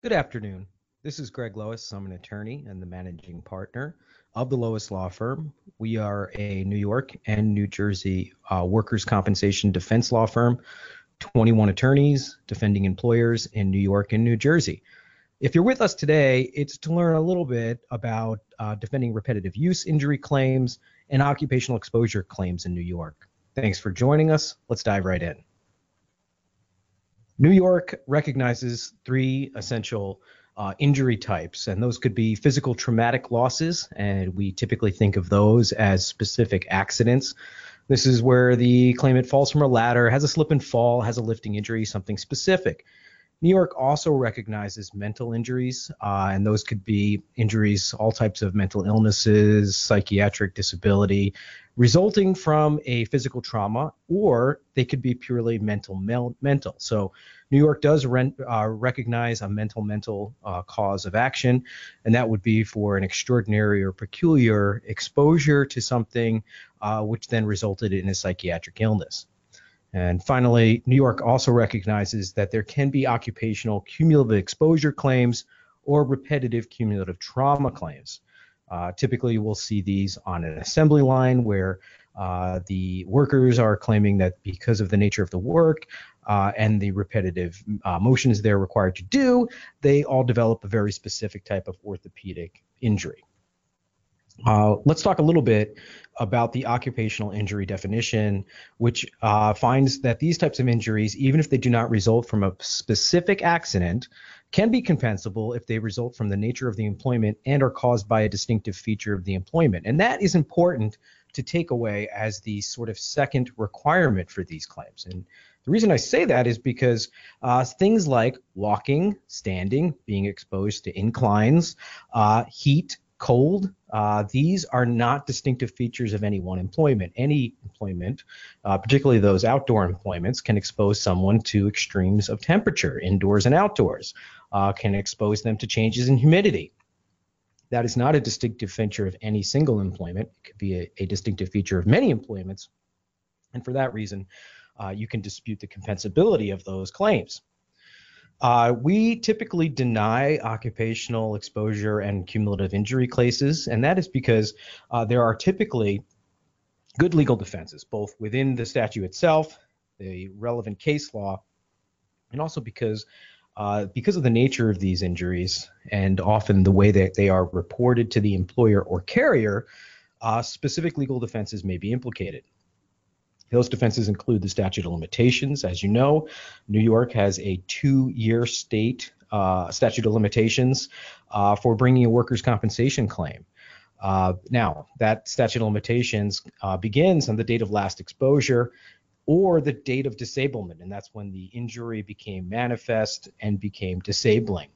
Good afternoon. This is Greg Lois. I'm an attorney and the managing partner of the Lois Law Firm. We are a New York and New Jersey uh, workers' compensation defense law firm, 21 attorneys defending employers in New York and New Jersey. If you're with us today, it's to learn a little bit about uh, defending repetitive use injury claims and occupational exposure claims in New York. Thanks for joining us. Let's dive right in. New York recognizes three essential uh, injury types, and those could be physical traumatic losses, and we typically think of those as specific accidents. This is where the claimant falls from a ladder, has a slip and fall, has a lifting injury, something specific. New York also recognizes mental injuries, uh, and those could be injuries, all types of mental illnesses, psychiatric disability, resulting from a physical trauma, or they could be purely mental. mental. So New York does rent, uh, recognize a mental mental uh, cause of action, and that would be for an extraordinary or peculiar exposure to something, uh, which then resulted in a psychiatric illness. And finally, New York also recognizes that there can be occupational cumulative exposure claims or repetitive cumulative trauma claims. Uh, typically, we'll see these on an assembly line where uh, the workers are claiming that because of the nature of the work uh, and the repetitive uh, motions they're required to do, they all develop a very specific type of orthopedic injury. Uh, let's talk a little bit about the occupational injury definition, which uh, finds that these types of injuries, even if they do not result from a specific accident, can be compensable if they result from the nature of the employment and are caused by a distinctive feature of the employment. And that is important to take away as the sort of second requirement for these claims. And the reason I say that is because uh, things like walking, standing, being exposed to inclines, uh, heat, cold. Uh, these are not distinctive features of any one employment. Any employment, uh, particularly those outdoor employments, can expose someone to extremes of temperature, indoors and outdoors, uh, can expose them to changes in humidity. That is not a distinctive feature of any single employment. It could be a, a distinctive feature of many employments. And for that reason, uh, you can dispute the compensability of those claims. Uh, we typically deny occupational exposure and cumulative injury cases, and that is because uh, there are typically good legal defenses, both within the statute itself, the relevant case law, and also because uh, because of the nature of these injuries and often the way that they are reported to the employer or carrier, uh, specific legal defenses may be implicated. Those defenses include the statute of limitations. As you know, New York has a two year state uh, statute of limitations uh, for bringing a workers' compensation claim. Uh, now, that statute of limitations uh, begins on the date of last exposure or the date of disablement, and that's when the injury became manifest and became disabling.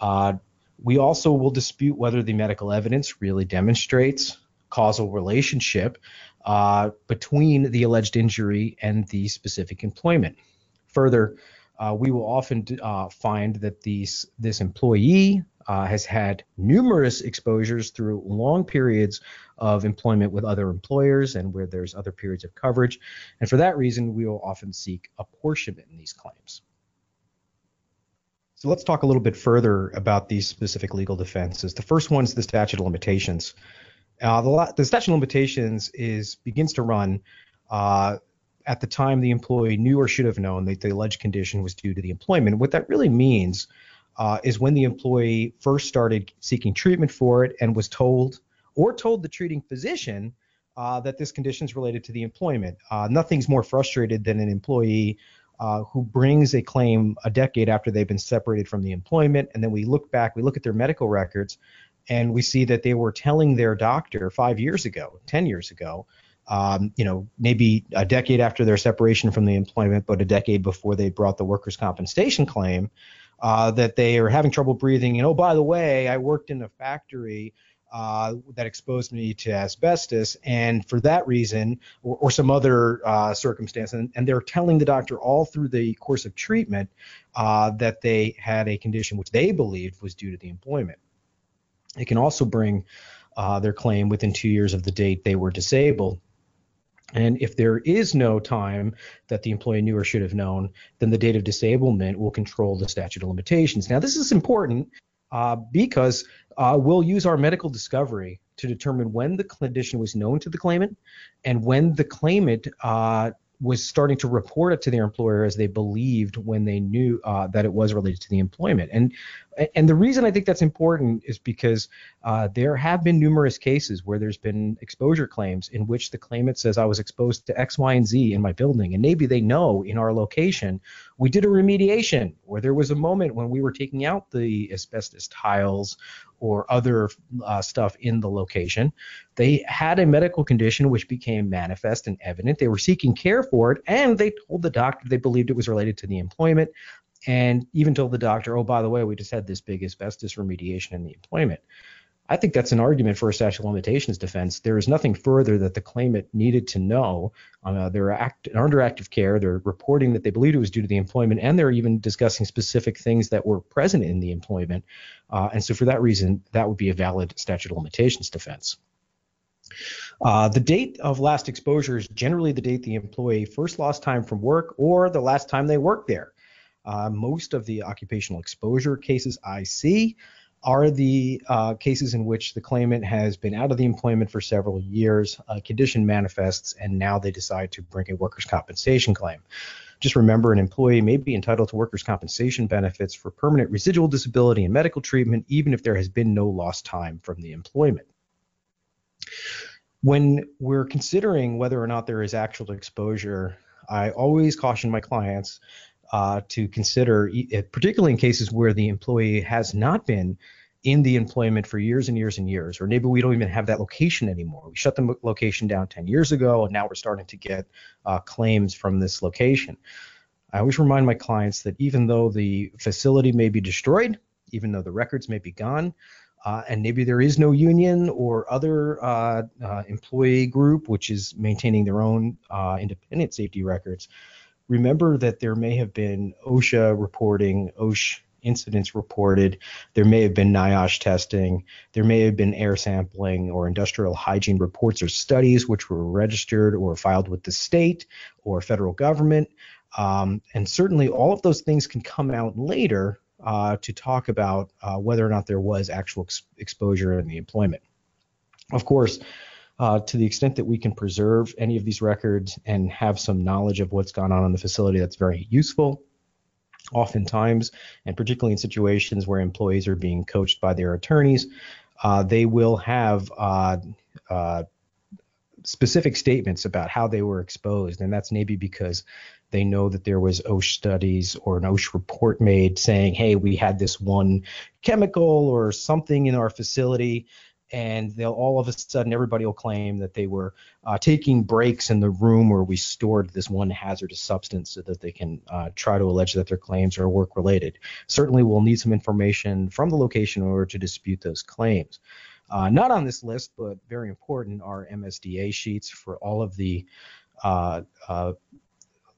Uh, we also will dispute whether the medical evidence really demonstrates causal relationship uh, between the alleged injury and the specific employment. Further, uh, we will often uh, find that these, this employee uh, has had numerous exposures through long periods of employment with other employers and where there's other periods of coverage. And for that reason, we will often seek apportionment in these claims. So let's talk a little bit further about these specific legal defenses. The first one is the statute of limitations. Uh, the, the, statute of limitations is begins to run uh, at the time the employee knew or should have known that the alleged condition was due to the employment. What that really means uh, is when the employee first started seeking treatment for it and was told or told the treating physician uh, that this condition is related to the employment. Uh, nothing's more frustrated than an employee uh, who brings a claim a decade after they've been separated from the employment, and then we look back, we look at their medical records, and we see that they were telling their doctor five years ago, 10 years ago, um, you know, maybe a decade after their separation from the employment, but a decade before they brought the workers' compensation claim, uh, that they are having trouble breathing. And oh, by the way, I worked in a factory uh, that exposed me to asbestos, and for that reason, or, or some other uh, circumstance, and, and, they're telling the doctor all through the course of treatment uh, that they had a condition which they believed was due to the employment. They can also bring uh, their claim within two years of the date they were disabled. And if there is no time that the employee knew or should have known, then the date of disablement will control the statute of limitations. Now, this is important uh, because uh, we'll use our medical discovery to determine when the condition was known to the claimant and when the claimant uh, was starting to report it to their employer as they believed when they knew uh, that it was related to the employment. And and the reason I think that's important is because uh, there have been numerous cases where there's been exposure claims in which the claimant says I was exposed to X, Y, and Z in my building, and maybe they know in our location we did a remediation where there was a moment when we were taking out the asbestos tiles or other uh, stuff in the location. They had a medical condition which became manifest and evident. They were seeking care for it, and they told the doctor they believed it was related to the employment, and even told the doctor, "Oh, by the way, we just had this big asbestos remediation in the employment." I think that's an argument for a statute of limitations defense. There is nothing further that the claimant needed to know. Uh, they're act, under active care. They're reporting that they believed it was due to the employment, and they're even discussing specific things that were present in the employment. Uh, and so, for that reason, that would be a valid statute of limitations defense. Uh, the date of last exposure is generally the date the employee first lost time from work or the last time they worked there. Uh, most of the occupational exposure cases I see are the uh, cases in which the claimant has been out of the employment for several years, a condition manifests, and now they decide to bring a workers' compensation claim. Just remember, an employee may be entitled to workers' compensation benefits for permanent residual disability and medical treatment, even if there has been no lost time from the employment. When we're considering whether or not there is actual exposure, I always caution my clients uh, to consider, uh, particularly in cases where the employee has not been in the employment for years and years and years, or maybe we don't even have that location anymore. We shut the location down 10 years ago, and now we're starting to get uh, claims from this location. I always remind my clients that even though the facility may be destroyed, even though the records may be gone, uh, and maybe there is no union or other uh, uh employee group which is maintaining their own uh, independent safety records, remember that there may have been OSHA reporting, OSHA incidents reported. There may have been NIOSH testing. There may have been air sampling or industrial hygiene reports or studies which were registered or filed with the state or federal government. Um, and certainly all of those things can come out later uh, to talk about uh, whether or not there was actual ex- exposure in the employment. Of course, uh, to the extent that we can preserve any of these records and have some knowledge of what's gone on in the facility, that's very useful. Oftentimes, and particularly in situations where employees are being coached by their attorneys, uh, they will have uh, uh specific statements about how they were exposed, and that's maybe because they know that there was OSH studies or an OSH report made saying, "Hey, we had this one chemical or something in our facility." And they'll all of a sudden everybody will claim that they were uh, taking breaks in the room where we stored this one hazardous substance so that they can uh, try to allege that their claims are work related. Certainly, we'll need some information from the location in order to dispute those claims. Uh, not on this list, but very important, are MSDS sheets for all of the uh, uh,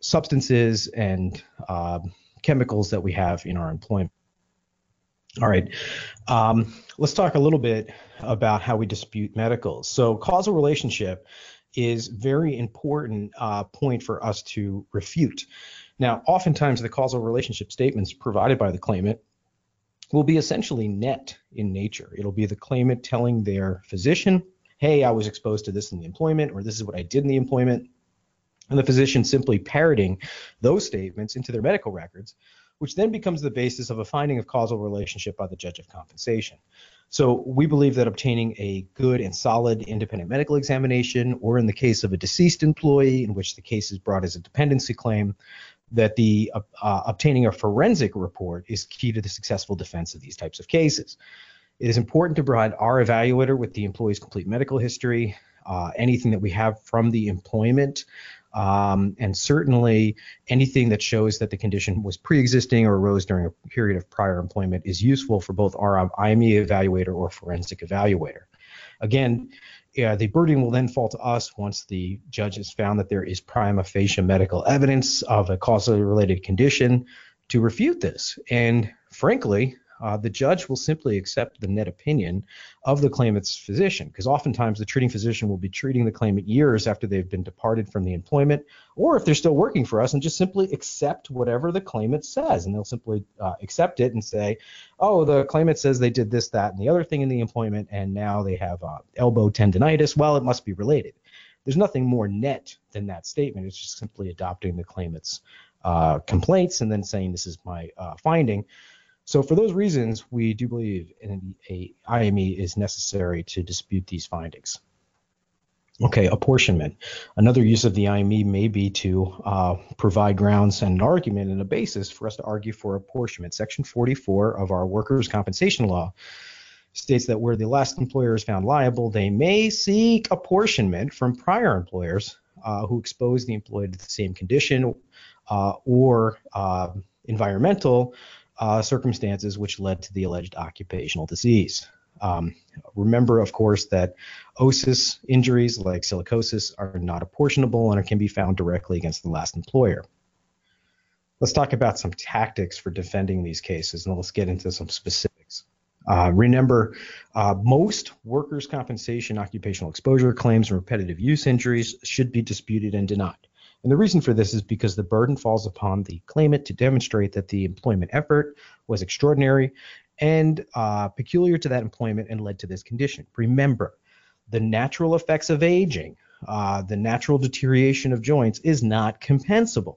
substances and uh, chemicals that we have in our employment. All right. Um, let's talk a little bit about how we dispute medicals. So, causal relationship is very important uh, point for us to refute. Now, oftentimes the causal relationship statements provided by the claimant will be essentially net in nature. It'll be the claimant telling their physician, "Hey, I was exposed to this in the employment," or "This is what I did in the employment," and the physician simply parroting those statements into their medical records which then becomes the basis of a finding of causal relationship by the judge of compensation. So we believe that obtaining a good and solid independent medical examination, or in the case of a deceased employee in which the case is brought as a dependency claim, that the uh, uh, obtaining a forensic report is key to the successful defense of these types of cases. It is important to provide our evaluator with the employee's complete medical history, uh, anything that we have from the employment um, and certainly anything that shows that the condition was pre-existing or arose during a period of prior employment is useful for both our IME evaluator or forensic evaluator. Again, yeah, the burden will then fall to us once the judge has found that there is prima facie medical evidence of a causally related condition to refute this. And frankly, uh, the judge will simply accept the net opinion of the claimant's physician, because oftentimes the treating physician will be treating the claimant years after they've been departed from the employment, or if they're still working for us, and just simply accept whatever the claimant says, and they'll simply uh, accept it and say, "Oh, the claimant says they did this, that, and the other thing in the employment, and now they have uh, elbow tendonitis. Well, it must be related." There's nothing more net than that statement. It's just simply adopting the claimant's uh, complaints and then saying this is my uh, finding. So for those reasons, we do believe an IME is necessary to dispute these findings. Okay, apportionment. Another use of the IME may be to uh, provide grounds and an argument and a basis for us to argue for apportionment. Section 44 of our workers' compensation law states that where the last employer is found liable, they may seek apportionment from prior employers uh, who exposed the employee to the same condition uh, or uh, environmental uh, circumstances which led to the alleged occupational disease. Um, remember, of course, that OSIS injuries like silicosis are not apportionable and can be found directly against the last employer. Let's talk about some tactics for defending these cases, and let's get into some specifics. Uh, remember, uh, most workers' compensation occupational exposure claims and repetitive use injuries should be disputed and denied. And the reason for this is because the burden falls upon the claimant to demonstrate that the employment effort was extraordinary and uh, peculiar to that employment and led to this condition. Remember, the natural effects of aging, uh, the natural deterioration of joints is not compensable.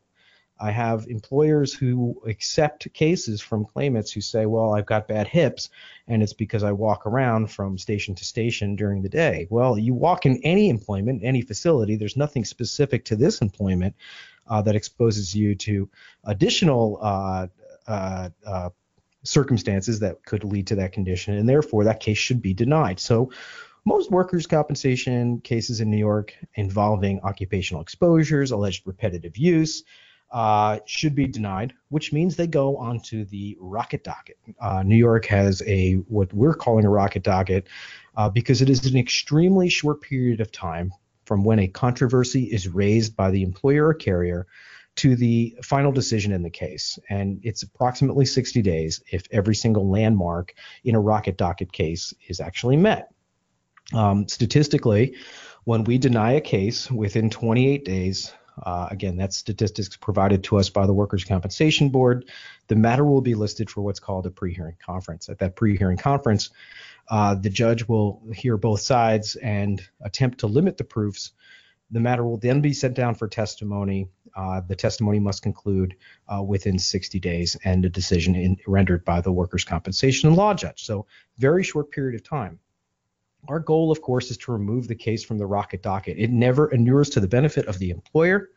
I have employers who accept cases from claimants who say, well, I've got bad hips and it's because I walk around from station to station during the day. Well, you walk in any employment, any facility, there's nothing specific to this employment uh, that exposes you to additional uh, uh, uh circumstances that could lead to that condition, and therefore that case should be denied. So, most workers' compensation cases in New York involving occupational exposures, alleged repetitive use, uh, should be denied, which means they go onto the rocket docket. Uh, New York has a what we're calling a rocket docket uh, because it is an extremely short period of time from when a controversy is raised by the employer or carrier to the final decision in the case. And it's approximately 60 days if every single landmark in a rocket docket case is actually met. Um, statistically, when we deny a case within 28 days, uh, again, that's statistics provided to us by the Workers' Compensation Board. The matter will be listed for what's called a pre-hearing conference. At that pre-hearing conference, uh, the judge will hear both sides and attempt to limit the proofs. The matter will then be sent down for testimony. Uh, the testimony must conclude uh, within 60 days and a decision in, rendered by the workers' compensation law judge. So, very short period of time. Our goal, of course, is to remove the case from the rocket docket. It never inures to the benefit of the employer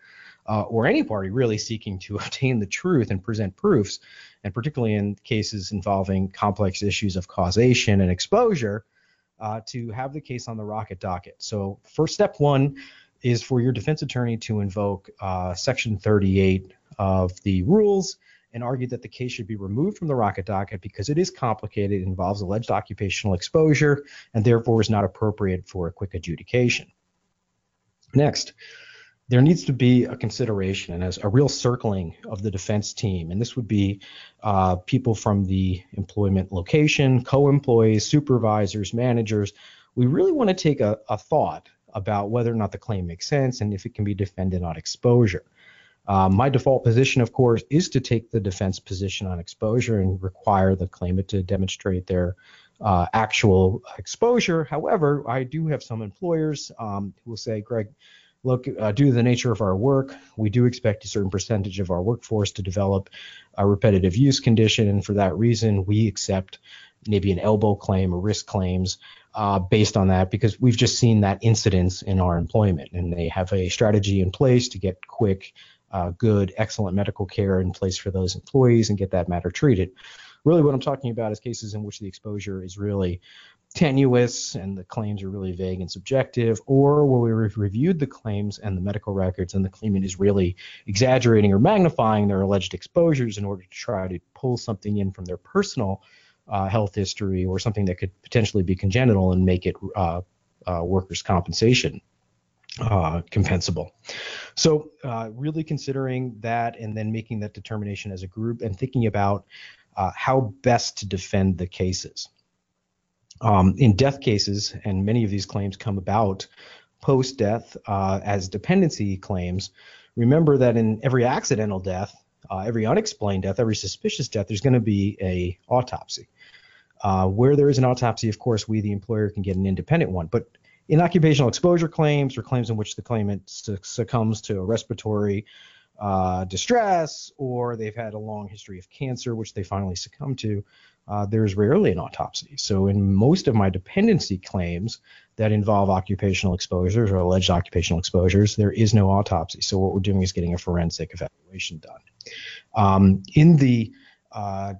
uh, or any party really seeking to obtain the truth and present proofs, and particularly in cases involving complex issues of causation and exposure, uh, to have the case on the rocket docket. So, first step one is for your defense attorney to invoke uh, Section 38 of the rules and argued that the case should be removed from the rocket docket because it is complicated, involves alleged occupational exposure, and therefore is not appropriate for a quick adjudication. Next, there needs to be a consideration and as a real circling of the defense team, and this would be uh, people from the employment location, co-employees, supervisors, managers. We really want to take a, a thought about whether or not the claim makes sense and if it can be defended on exposure. Um, my default position, of course, is to take the defense position on exposure and require the claimant to demonstrate their uh, actual exposure. However, I do have some employers um, who will say, Greg, look, uh, due to the nature of our work, we do expect a certain percentage of our workforce to develop a repetitive use condition. And for that reason, we accept maybe an elbow claim or risk claims uh, based on that because we've just seen that incidence in our employment. And they have a strategy in place to get quick uh, good, excellent medical care in place for those employees and get that matter treated. Really, what I'm talking about is cases in which the exposure is really tenuous and the claims are really vague and subjective, or where we've reviewed the claims and the medical records and the claimant is really exaggerating or magnifying their alleged exposures in order to try to pull something in from their personal uh, health history or something that could potentially be congenital and make it uh, uh, workers' compensation uh, compensable. So, uh, really considering that and then making that determination as a group and thinking about uh, how best to defend the cases. Um, in death cases, and many of these claims come about post death uh, as dependency claims, remember that in every accidental death, uh, every unexplained death, every suspicious death, there's going to be a autopsy. Uh, where there is an autopsy, of course, we, the employer, can get an independent one. But in occupational exposure claims or claims in which the claimant succumbs to a respiratory uh, distress or they've had a long history of cancer, which they finally succumb to, uh, there's rarely an autopsy. So in most of my dependency claims that involve occupational exposures or alleged occupational exposures, there is no autopsy. So what we're doing is getting a forensic evaluation done. Um, in the uh,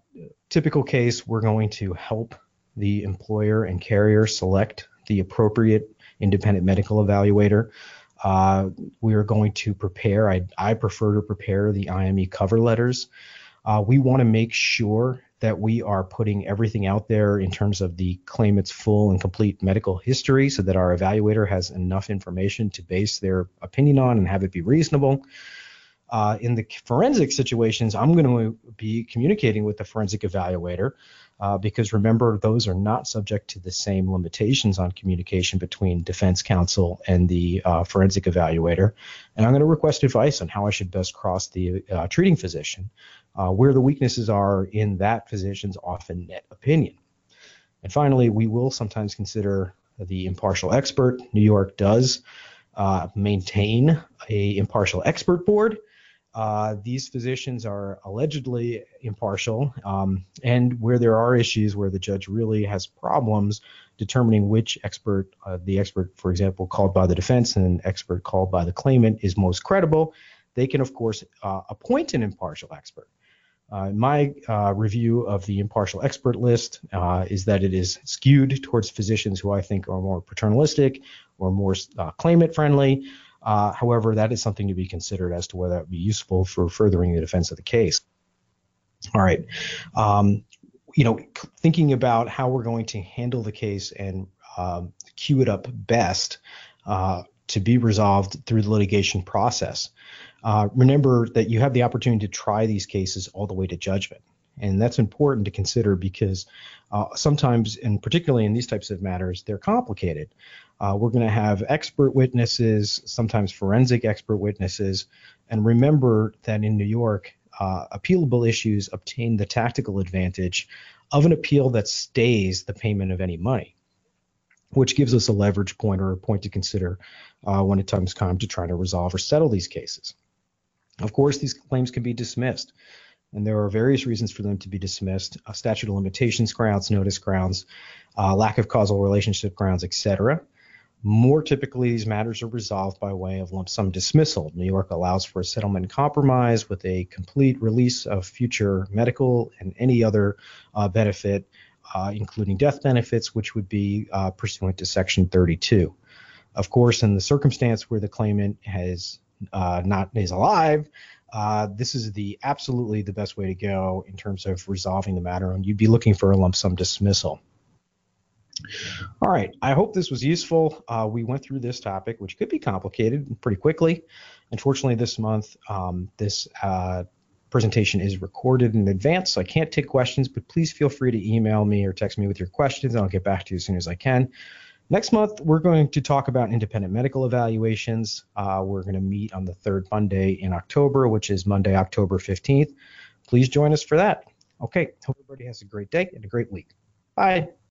typical case, we're going to help the employer and carrier select the appropriate independent medical evaluator. Uh, we are going to prepare, I, I, prefer to prepare the IME cover letters. Uh, we want to make sure that we are putting everything out there in terms of the claimant's full and complete medical history so that our evaluator has enough information to base their opinion on and have it be reasonable. Uh, in the forensic situations, I'm going to be communicating with the forensic evaluator uh, because remember, those are not subject to the same limitations on communication between defense counsel and the uh, forensic evaluator. And I'm going to request advice on how I should best cross the uh, treating physician, uh, where the weaknesses are in that physician's often net opinion. And finally, we will sometimes consider the impartial expert. New York does uh, maintain a impartial expert board uh, these physicians are allegedly impartial, um, and where there are issues where the judge really has problems determining which expert, uh, the expert, for example, called by the defense and an expert called by the claimant is most credible, they can, of course, uh, appoint an impartial expert. Uh, my uh, review of the impartial expert list uh, is that it is skewed towards physicians who I think are more paternalistic or more claimant friendly. Uh, however, that is something to be considered as to whether that would be useful for furthering the defense of the case. All right. Um, you know, thinking about how we're going to handle the case and um, queue it up best uh, to be resolved through the litigation process. Uh, remember that you have the opportunity to try these cases all the way to judgment. And that's important to consider because uh, sometimes, and particularly in these types of matters, they're complicated. Uh, we're going to have expert witnesses, sometimes forensic expert witnesses. And remember that in New York, uh, appealable issues obtain the tactical advantage of an appeal that stays the payment of any money, which gives us a leverage point or a point to consider uh, when it comes time to try to resolve or settle these cases. Of course, these claims can be dismissed and there are various reasons for them to be dismissed: uh, statute of limitations grounds, notice grounds, uh, lack of causal relationship grounds, etc. More typically, these matters are resolved by way of lump sum dismissal. New York allows for a settlement compromise with a complete release of future medical and any other uh, benefit, uh, including death benefits, which would be uh, pursuant to Section 32. Of course, in the circumstance where the claimant has uh, not is alive, uh, this is the absolutely the best way to go in terms of resolving the matter, and you'd be looking for a lump sum dismissal. All right, I hope this was useful. Uh, we went through this topic, which could be complicated pretty quickly. Unfortunately, this month, um, this uh, presentation is recorded in advance, so I can't take questions, but please feel free to email me or text me with your questions, and I'll get back to you as soon as I can. Next month, we're going to talk about independent medical evaluations. Uh, we're going to meet on the third Monday in October, which is Monday, October 15th. Please join us for that. Okay, hope everybody has a great day and a great week. Bye.